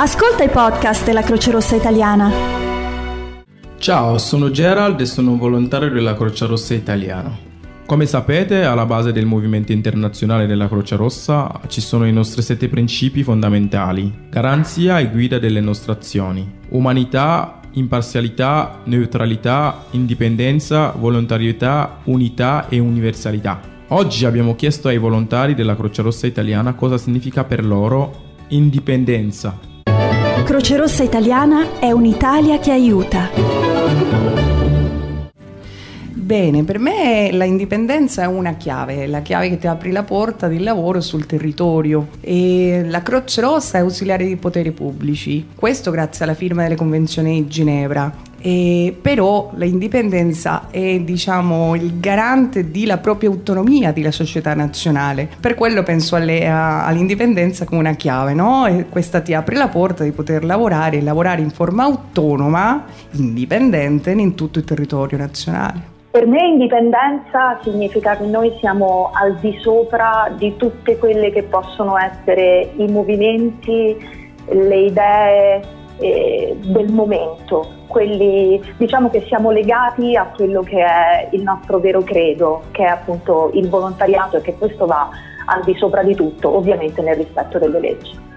Ascolta i podcast della Croce Rossa Italiana. Ciao, sono Gerald e sono un volontario della Croce Rossa Italiana. Come sapete, alla base del movimento internazionale della Croce Rossa ci sono i nostri sette principi fondamentali, garanzia e guida delle nostre azioni, umanità, imparzialità, neutralità, indipendenza, volontarietà, unità e universalità. Oggi abbiamo chiesto ai volontari della Croce Rossa Italiana cosa significa per loro indipendenza Croce Rossa Italiana è un'Italia che aiuta. Bene, per me la indipendenza è una chiave, la chiave che ti apri la porta del lavoro sul territorio. E la Croce Rossa è ausiliare di poteri pubblici, questo grazie alla firma delle convenzioni di Ginevra e però l'indipendenza è diciamo, il garante della propria autonomia della società nazionale. Per quello penso alle, a, all'indipendenza come una chiave, no? Questa ti apre la porta di poter lavorare e lavorare in forma autonoma, indipendente in tutto il territorio nazionale. Per me indipendenza significa che noi siamo al di sopra di tutte quelle che possono essere i movimenti, le idee eh, del momento quelli diciamo che siamo legati a quello che è il nostro vero credo, che è appunto il volontariato e che questo va al di sopra di tutto, ovviamente nel rispetto delle leggi.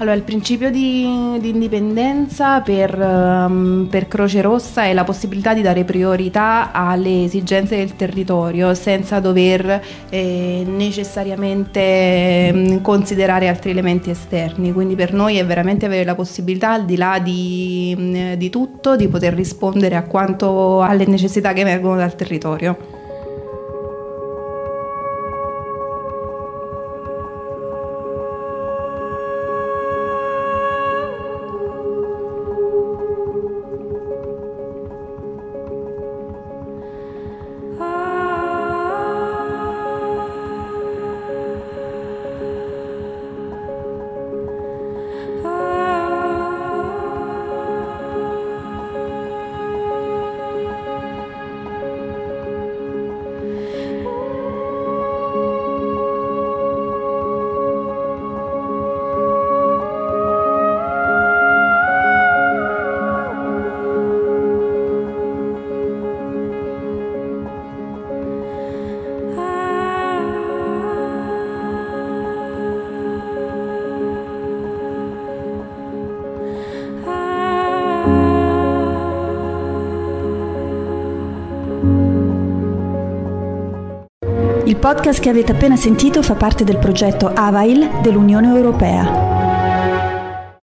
Allora, il principio di, di indipendenza per, um, per, Croce Rossa è la possibilità di dare priorità alle esigenze del territorio senza dover eh, necessariamente eh, considerare altri elementi esterni. Quindi per noi è veramente avere la possibilità, al di là di, di tutto, di poter rispondere a quanto alle necessità che emergono dal territorio. Il podcast che avete appena sentito fa parte del progetto AVAIL dell'Unione Europea.